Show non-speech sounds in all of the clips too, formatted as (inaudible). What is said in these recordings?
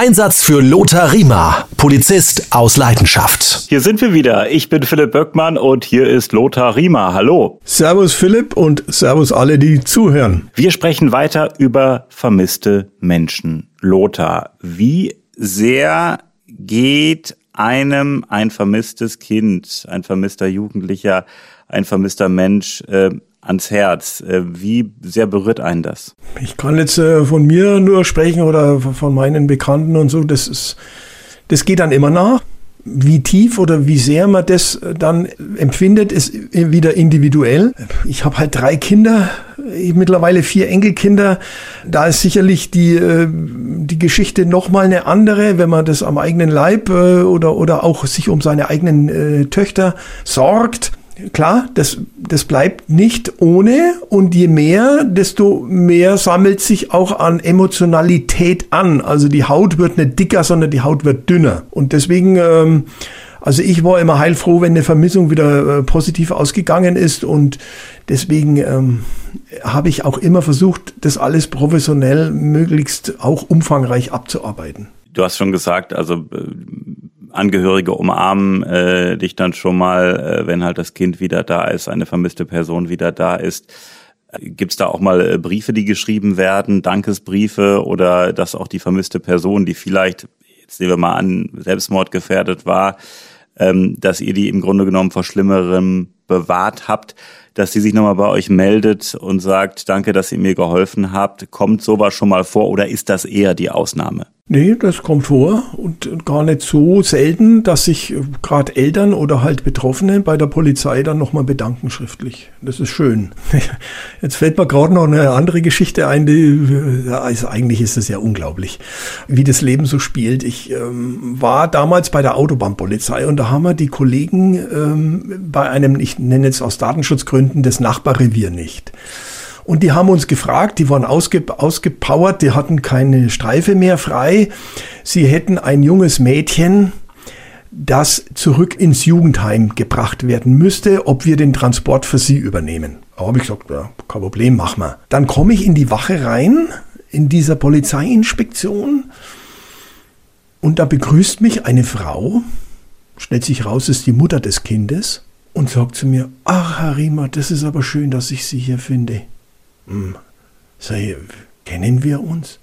Einsatz für Lothar Riemer, Polizist aus Leidenschaft. Hier sind wir wieder. Ich bin Philipp Böckmann und hier ist Lothar Riemer. Hallo. Servus Philipp und Servus alle, die zuhören. Wir sprechen weiter über vermisste Menschen. Lothar, wie sehr geht einem ein vermisstes Kind, ein vermisster Jugendlicher, ein vermisster Mensch äh, ans Herz. Äh, wie sehr berührt einen das? Ich kann jetzt äh, von mir nur sprechen oder von meinen Bekannten und so. Das ist, das geht dann immer nach. Wie tief oder wie sehr man das dann empfindet, ist wieder individuell. Ich habe halt drei Kinder, mittlerweile vier Enkelkinder. Da ist sicherlich die, äh, die Geschichte nochmal eine andere, wenn man das am eigenen Leib oder, oder auch sich um seine eigenen Töchter sorgt klar, das, das bleibt nicht ohne und je mehr, desto mehr sammelt sich auch an Emotionalität an. Also die Haut wird nicht dicker, sondern die Haut wird dünner. Und deswegen, ähm, also ich war immer heilfroh, wenn eine Vermissung wieder äh, positiv ausgegangen ist und deswegen ähm, habe ich auch immer versucht, das alles professionell möglichst auch umfangreich abzuarbeiten. Du hast schon gesagt, also äh, Angehörige umarmen äh, dich dann schon mal, äh, wenn halt das Kind wieder da ist, eine vermisste Person wieder da ist. Gibt es da auch mal äh, Briefe, die geschrieben werden, Dankesbriefe oder dass auch die vermisste Person, die vielleicht, jetzt nehmen wir mal an, selbstmordgefährdet war, ähm, dass ihr die im Grunde genommen vor Schlimmerem bewahrt habt, dass sie sich nochmal bei euch meldet und sagt, danke, dass ihr mir geholfen habt. Kommt sowas schon mal vor oder ist das eher die Ausnahme? Nee, das kommt vor und gar nicht so selten, dass sich äh, gerade Eltern oder halt Betroffene bei der Polizei dann nochmal bedanken schriftlich. Das ist schön. (laughs) Jetzt fällt mir gerade noch eine andere Geschichte ein, die, also eigentlich ist das ja unglaublich, wie das Leben so spielt. Ich ähm, war damals bei der Autobahnpolizei und da haben wir die Kollegen ähm, bei einem, ich nenne jetzt aus Datenschutzgründen, das Nachbarrevier nicht. Und die haben uns gefragt, die waren ausge, ausgepowert, die hatten keine Streife mehr frei. Sie hätten ein junges Mädchen, das zurück ins Jugendheim gebracht werden müsste, ob wir den Transport für sie übernehmen. Da habe ich gesagt, ja, kein Problem, machen wir. Dann komme ich in die Wache rein, in dieser Polizeiinspektion, und da begrüßt mich eine Frau, stellt sich raus, ist die Mutter des Kindes, und sagt zu mir, ach, Herr Riemer, das ist aber schön, dass ich Sie hier finde. Hm. Sei, kennen wir uns?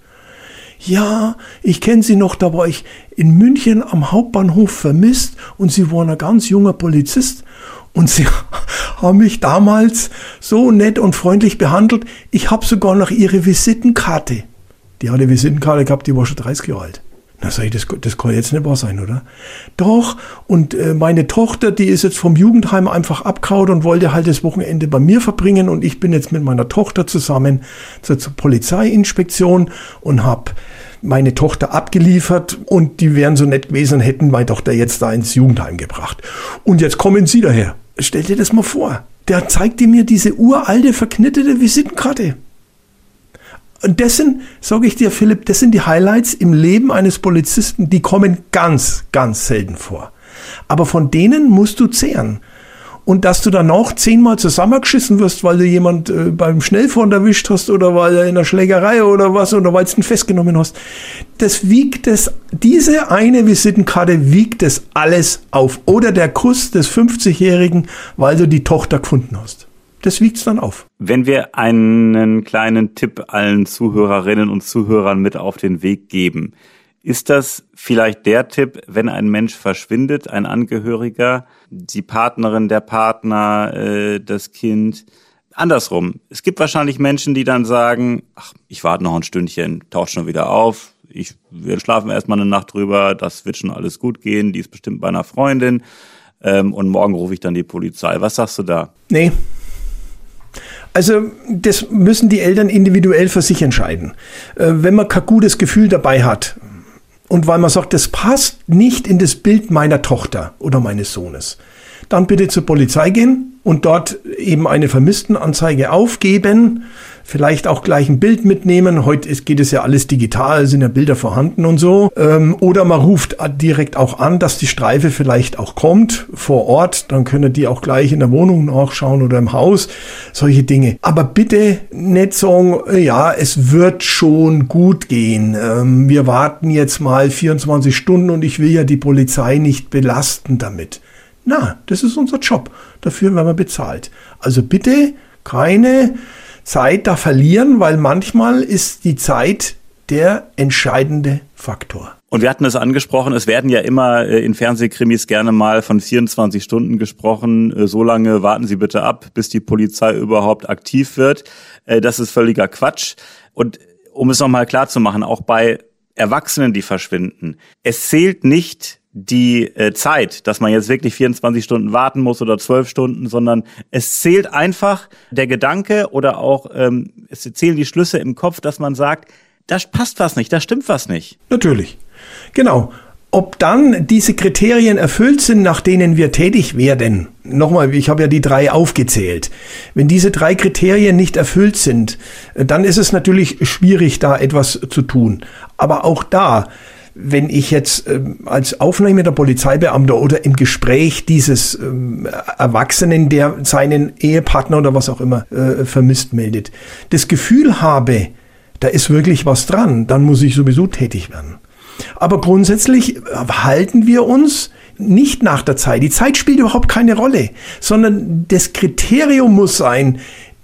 Ja, ich kenne Sie noch, da war ich in München am Hauptbahnhof vermisst und Sie waren ein ganz junger Polizist und Sie (laughs) haben mich damals so nett und freundlich behandelt. Ich habe sogar noch Ihre Visitenkarte. Die hat eine Visitenkarte gehabt, die war schon 30 Jahre alt. Na sag ich, das, das kann jetzt nicht wahr sein, oder? Doch, und äh, meine Tochter, die ist jetzt vom Jugendheim einfach abgehauen und wollte halt das Wochenende bei mir verbringen und ich bin jetzt mit meiner Tochter zusammen zur, zur Polizeiinspektion und habe meine Tochter abgeliefert und die wären so nett gewesen und hätten meine Tochter jetzt da ins Jugendheim gebracht. Und jetzt kommen Sie daher. Stell dir das mal vor. Der zeigte mir diese uralte, verknittete Visitenkarte. Und das sind, sage ich dir, Philipp, das sind die Highlights im Leben eines Polizisten, die kommen ganz, ganz selten vor. Aber von denen musst du zehren. Und dass du dann auch zehnmal zusammengeschissen wirst, weil du jemand äh, beim Schnellfahren erwischt hast oder weil er in der Schlägerei oder was oder weil du ihn festgenommen hast, das wiegt es, diese eine Visitenkarte wiegt es alles auf. Oder der Kuss des 50-Jährigen, weil du die Tochter gefunden hast das wiegt's dann auf. Wenn wir einen kleinen Tipp allen Zuhörerinnen und Zuhörern mit auf den Weg geben, ist das vielleicht der Tipp, wenn ein Mensch verschwindet, ein Angehöriger, die Partnerin, der Partner, äh, das Kind? Andersrum. Es gibt wahrscheinlich Menschen, die dann sagen, ach, ich warte noch ein Stündchen, taucht schon wieder auf, ich, wir schlafen erstmal eine Nacht drüber, das wird schon alles gut gehen, die ist bestimmt bei einer Freundin ähm, und morgen rufe ich dann die Polizei. Was sagst du da? Nee, also das müssen die Eltern individuell für sich entscheiden. Äh, wenn man kein gutes Gefühl dabei hat und weil man sagt, das passt nicht in das Bild meiner Tochter oder meines Sohnes, dann bitte zur Polizei gehen und dort eben eine Vermisstenanzeige aufgeben vielleicht auch gleich ein Bild mitnehmen. Heute geht es ja alles digital, sind ja Bilder vorhanden und so. Ähm, oder man ruft direkt auch an, dass die Streife vielleicht auch kommt vor Ort. Dann können die auch gleich in der Wohnung nachschauen oder im Haus. Solche Dinge. Aber bitte nicht sagen, ja, es wird schon gut gehen. Ähm, wir warten jetzt mal 24 Stunden und ich will ja die Polizei nicht belasten damit. Na, das ist unser Job. Dafür werden wir bezahlt. Also bitte keine Zeit da verlieren, weil manchmal ist die Zeit der entscheidende Faktor. Und wir hatten es angesprochen, es werden ja immer äh, in Fernsehkrimis gerne mal von 24 Stunden gesprochen. Äh, so lange warten Sie bitte ab, bis die Polizei überhaupt aktiv wird. Äh, das ist völliger Quatsch. Und um es nochmal klar zu machen, auch bei Erwachsenen, die verschwinden, es zählt nicht die äh, Zeit, dass man jetzt wirklich 24 Stunden warten muss oder 12 Stunden, sondern es zählt einfach der Gedanke oder auch ähm, es zählen die Schlüsse im Kopf, dass man sagt, da passt was nicht, da stimmt was nicht. Natürlich. Genau. Ob dann diese Kriterien erfüllt sind, nach denen wir tätig werden, nochmal, ich habe ja die drei aufgezählt, wenn diese drei Kriterien nicht erfüllt sind, dann ist es natürlich schwierig, da etwas zu tun. Aber auch da, wenn ich jetzt ähm, als aufnehmender Polizeibeamter oder im Gespräch dieses ähm, Erwachsenen, der seinen Ehepartner oder was auch immer äh, vermisst meldet, das Gefühl habe, da ist wirklich was dran, dann muss ich sowieso tätig werden. Aber grundsätzlich halten wir uns nicht nach der Zeit. Die Zeit spielt überhaupt keine Rolle, sondern das Kriterium muss sein,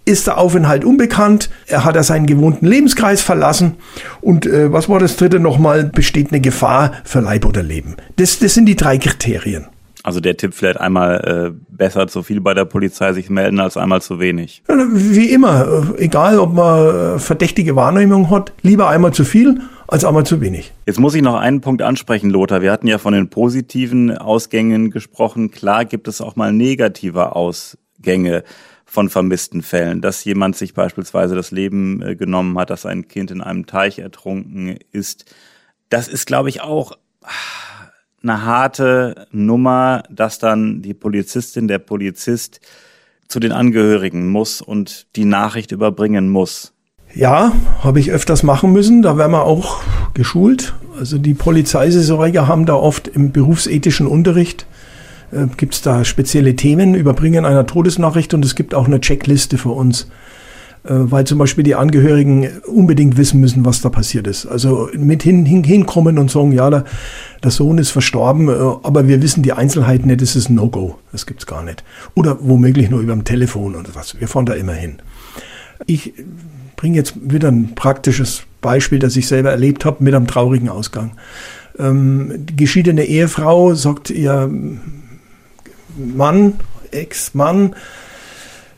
ist der Aufenthalt unbekannt, er hat er seinen gewohnten Lebenskreis verlassen und äh, was war das dritte nochmal, besteht eine Gefahr für Leib oder Leben. Das, das sind die drei Kriterien. Also der Tipp vielleicht einmal äh, besser zu viel bei der Polizei sich melden als einmal zu wenig. Wie immer, äh, egal ob man äh, verdächtige Wahrnehmung hat, lieber einmal zu viel als einmal zu wenig. Jetzt muss ich noch einen Punkt ansprechen, Lothar. Wir hatten ja von den positiven Ausgängen gesprochen. Klar gibt es auch mal negative Ausgänge von vermissten Fällen, dass jemand sich beispielsweise das Leben äh, genommen hat, dass ein Kind in einem Teich ertrunken ist. Das ist, glaube ich, auch ah, eine harte Nummer, dass dann die Polizistin, der Polizist zu den Angehörigen muss und die Nachricht überbringen muss. Ja, habe ich öfters machen müssen. Da werden wir auch geschult. Also die Polizeisaisonjäger haben da oft im berufsethischen Unterricht äh, gibt es da spezielle Themen, Überbringen einer Todesnachricht und es gibt auch eine Checkliste für uns, äh, weil zum Beispiel die Angehörigen unbedingt wissen müssen, was da passiert ist. Also mit hin, hin, hinkommen und sagen, ja, der, der Sohn ist verstorben, äh, aber wir wissen die Einzelheiten nicht, das ist ein No-Go, das gibt's gar nicht. Oder womöglich nur über dem Telefon oder was, wir fahren da immer hin. Ich bringe jetzt wieder ein praktisches Beispiel, das ich selber erlebt habe, mit einem traurigen Ausgang. Ähm, die geschiedene Ehefrau sagt ihr Mann, Ex-Mann,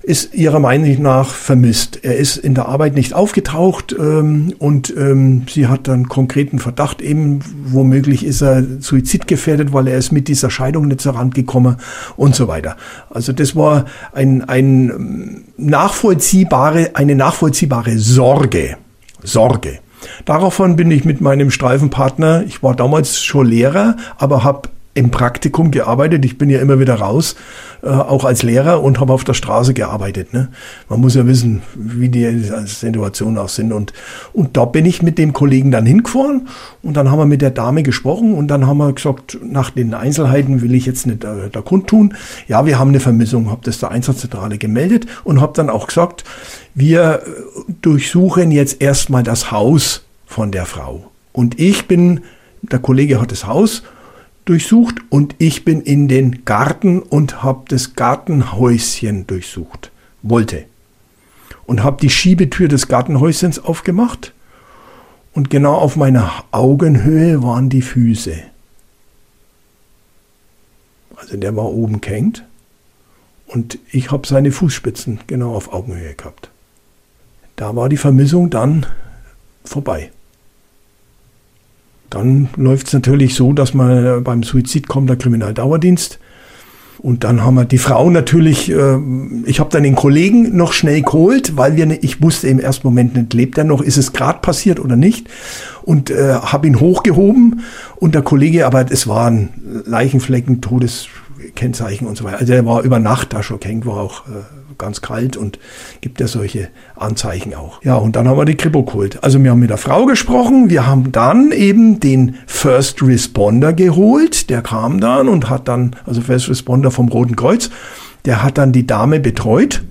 ist ihrer Meinung nach vermisst. Er ist in der Arbeit nicht aufgetaucht ähm, und ähm, sie hat dann konkreten Verdacht eben, womöglich ist er suizidgefährdet, weil er ist mit dieser Scheidung nicht zur Rand gekommen und so weiter. Also das war ein, ein ähm, nachvollziehbare, eine nachvollziehbare Sorge. Sorge. Daraufhin bin ich mit meinem Streifenpartner, ich war damals schon Lehrer, aber habe im Praktikum gearbeitet. Ich bin ja immer wieder raus, äh, auch als Lehrer und habe auf der Straße gearbeitet. Ne? Man muss ja wissen, wie die Situationen auch sind. Und, und da bin ich mit dem Kollegen dann hingefahren und dann haben wir mit der Dame gesprochen und dann haben wir gesagt, nach den Einzelheiten will ich jetzt nicht äh, da kundtun. Ja, wir haben eine Vermissung, habe das der Einsatzzentrale gemeldet und habe dann auch gesagt, wir äh, durchsuchen jetzt erstmal das Haus von der Frau. Und ich bin, der Kollege hat das Haus durchsucht und ich bin in den Garten und habe das Gartenhäuschen durchsucht. Wollte. Und habe die Schiebetür des Gartenhäuschens aufgemacht und genau auf meiner Augenhöhe waren die Füße. Also der war oben gehängt und ich habe seine Fußspitzen genau auf Augenhöhe gehabt. Da war die Vermissung dann vorbei. Dann läuft es natürlich so, dass man beim Suizid kommt der Kriminaldauerdienst. Und dann haben wir die Frau natürlich, äh, ich habe dann den Kollegen noch schnell geholt, weil wir, ne, ich wusste im ersten Moment nicht, lebt er noch, ist es gerade passiert oder nicht. Und äh, habe ihn hochgehoben und der Kollege, aber es waren Leichenflecken, Todeskennzeichen und so weiter. Also er war über Nacht da schon gehängt, war auch äh, ganz kalt und gibt ja solche Anzeichen auch. Ja, und dann haben wir die Kripo geholt. Also wir haben mit der Frau gesprochen, wir haben dann eben den First Responder geholt, der kam dann und hat dann, also First Responder vom Roten Kreuz, der hat dann die Dame betreut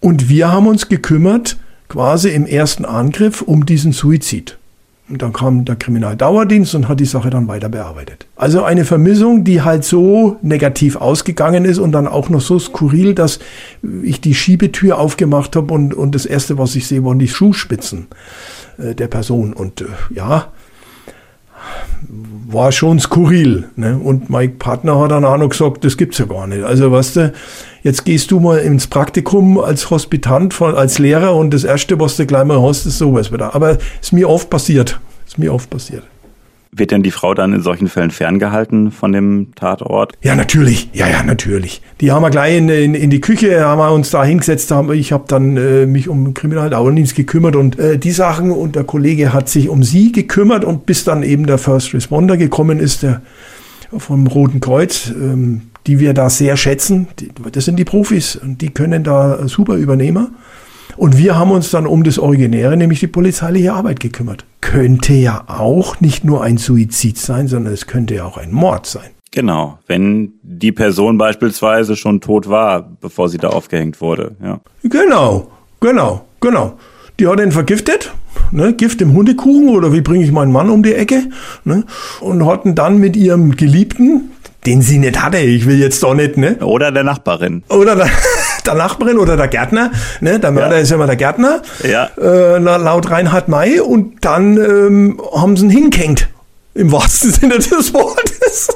und wir haben uns gekümmert, quasi im ersten Angriff um diesen Suizid. Und dann kam der Kriminaldauerdienst und hat die Sache dann weiter bearbeitet. Also eine Vermissung, die halt so negativ ausgegangen ist und dann auch noch so skurril, dass ich die Schiebetür aufgemacht habe und, und das Erste, was ich sehe, waren die Schuhspitzen äh, der Person. Und äh, ja, war schon skurril. Ne? Und mein Partner hat dann auch noch gesagt, das gibt's ja gar nicht. Also weißt du, jetzt gehst du mal ins Praktikum als Hospitant, als Lehrer und das Erste, was du gleich mal hast, ist sowas wieder. Aber ist mir oft passiert. Ist mir oft passiert. Wird denn die Frau dann in solchen Fällen ferngehalten von dem Tatort? Ja, natürlich. Ja, ja, natürlich. Die haben wir gleich in, in, in die Küche, haben wir uns da hingesetzt. Haben, ich habe dann äh, mich um Kriminaldauerdienst gekümmert und äh, die Sachen und der Kollege hat sich um sie gekümmert und bis dann eben der First Responder gekommen ist, der vom Roten Kreuz, ähm, die wir da sehr schätzen. Die, das sind die Profis und die können da super Übernehmer. Und wir haben uns dann um das Originäre, nämlich die polizeiliche Arbeit gekümmert. Könnte ja auch nicht nur ein Suizid sein, sondern es könnte ja auch ein Mord sein. Genau, wenn die Person beispielsweise schon tot war, bevor sie da aufgehängt wurde. Ja. Genau, genau, genau. Die hat ihn vergiftet, ne, Gift im Hundekuchen oder wie bringe ich meinen Mann um die Ecke, ne, und hatten dann mit ihrem Geliebten, den sie nicht hatte, ich will jetzt doch nicht, ne? Oder der Nachbarin. Oder der, (laughs) der Nachbarin oder der Gärtner, ne? Der Mörder ja. ist ja immer der Gärtner, ja. äh, laut Reinhard May, und dann ähm, haben sie ihn hingehängt, im wahrsten (laughs) Sinne des Wortes.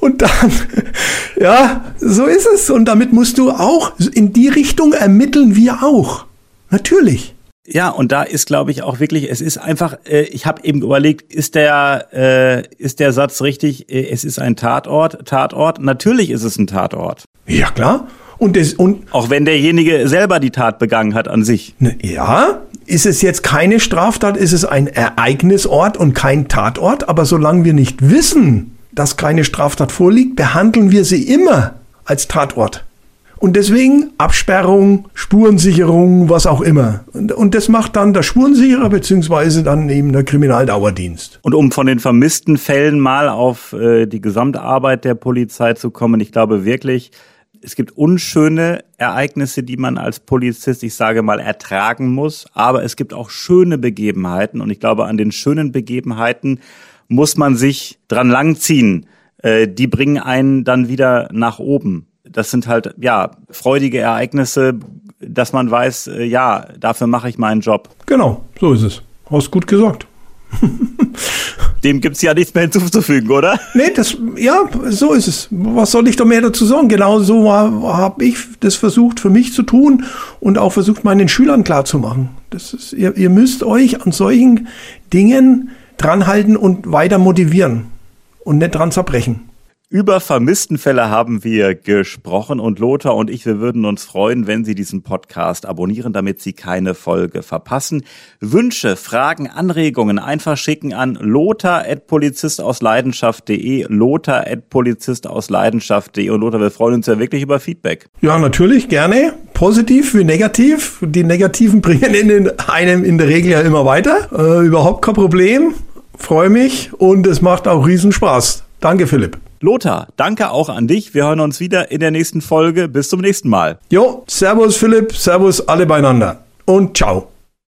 Und dann, (laughs) ja, so ist es. Und damit musst du auch, in die Richtung ermitteln wir auch. Natürlich. Ja, und da ist, glaube ich, auch wirklich, es ist einfach, äh, ich habe eben überlegt, ist der, äh, ist der Satz richtig, äh, es ist ein Tatort, Tatort? Natürlich ist es ein Tatort. Ja, klar. Und, das, und auch wenn derjenige selber die Tat begangen hat an sich. Ne, ja, ist es jetzt keine Straftat, ist es ein Ereignisort und kein Tatort. Aber solange wir nicht wissen, dass keine Straftat vorliegt, behandeln wir sie immer als Tatort. Und deswegen Absperrung, Spurensicherung, was auch immer. Und, und das macht dann der Spurensicherer beziehungsweise dann eben der Kriminaldauerdienst. Und um von den vermissten Fällen mal auf äh, die Gesamtarbeit der Polizei zu kommen, ich glaube wirklich, es gibt unschöne Ereignisse, die man als Polizist, ich sage mal, ertragen muss, aber es gibt auch schöne Begebenheiten und ich glaube, an den schönen Begebenheiten muss man sich dran langziehen. Äh, die bringen einen dann wieder nach oben das sind halt, ja, freudige Ereignisse, dass man weiß, äh, ja, dafür mache ich meinen Job. Genau, so ist es. Hast gut gesagt. (laughs) Dem gibt's ja nichts mehr hinzuzufügen, oder? Nee, das, ja, so ist es. Was soll ich da mehr dazu sagen? Genau so habe ich das versucht für mich zu tun und auch versucht, meinen Schülern klarzumachen. Das ist, ihr, ihr müsst euch an solchen Dingen dranhalten und weiter motivieren und nicht dran zerbrechen. Über Vermisstenfälle haben wir gesprochen und Lothar und ich, wir würden uns freuen, wenn Sie diesen Podcast abonnieren, damit Sie keine Folge verpassen. Wünsche, Fragen, Anregungen einfach schicken an lothar.polizistausleidenschaft.de, lothar.polizistausleidenschaft.de und Lothar, wir freuen uns ja wirklich über Feedback. Ja, natürlich, gerne. Positiv wie negativ. Die Negativen (laughs) bringen in einem in der Regel ja immer weiter. Äh, überhaupt kein Problem. Freue mich und es macht auch Riesenspaß. Danke, Philipp. Lothar, danke auch an dich. Wir hören uns wieder in der nächsten Folge. Bis zum nächsten Mal. Jo, Servus Philipp, Servus alle beieinander und ciao.